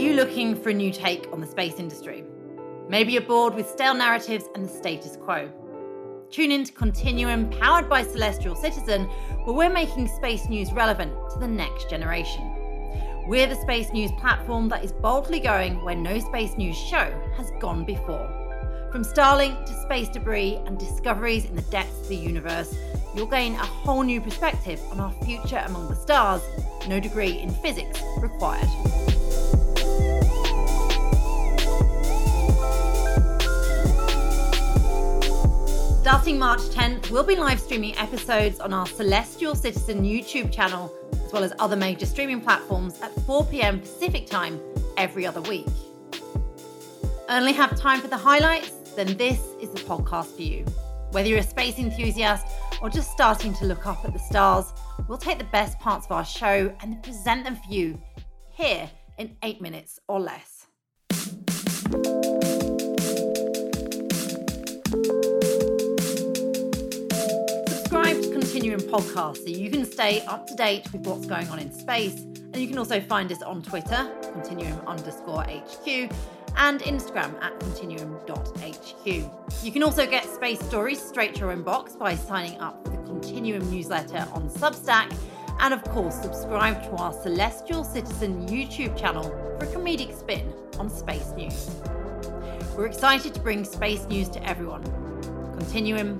looking for a new take on the space industry? Maybe you're bored with stale narratives and the status quo. Tune in to Continuum, powered by Celestial Citizen, where we're making space news relevant to the next generation. We're the space news platform that is boldly going where no space news show has gone before. From Starlink to space debris and discoveries in the depths of the universe, you'll gain a whole new perspective on our future among the stars, no degree in physics required. Starting March 10th, we'll be live streaming episodes on our Celestial Citizen YouTube channel, as well as other major streaming platforms at 4 pm Pacific time every other week. Only have time for the highlights? Then this is the podcast for you. Whether you're a space enthusiast or just starting to look up at the stars, we'll take the best parts of our show and present them for you here in eight minutes or less. Continuum podcast so you can stay up to date with what's going on in space. And you can also find us on Twitter, continuum underscore HQ, and Instagram at continuum.hq. You can also get space stories straight to your inbox by signing up for the Continuum newsletter on Substack. And of course, subscribe to our Celestial Citizen YouTube channel for a comedic spin on space news. We're excited to bring space news to everyone. Continuum,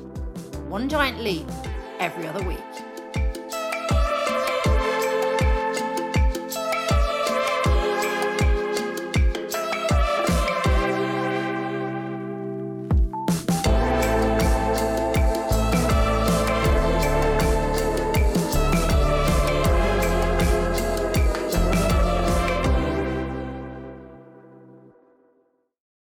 one giant leap every other week.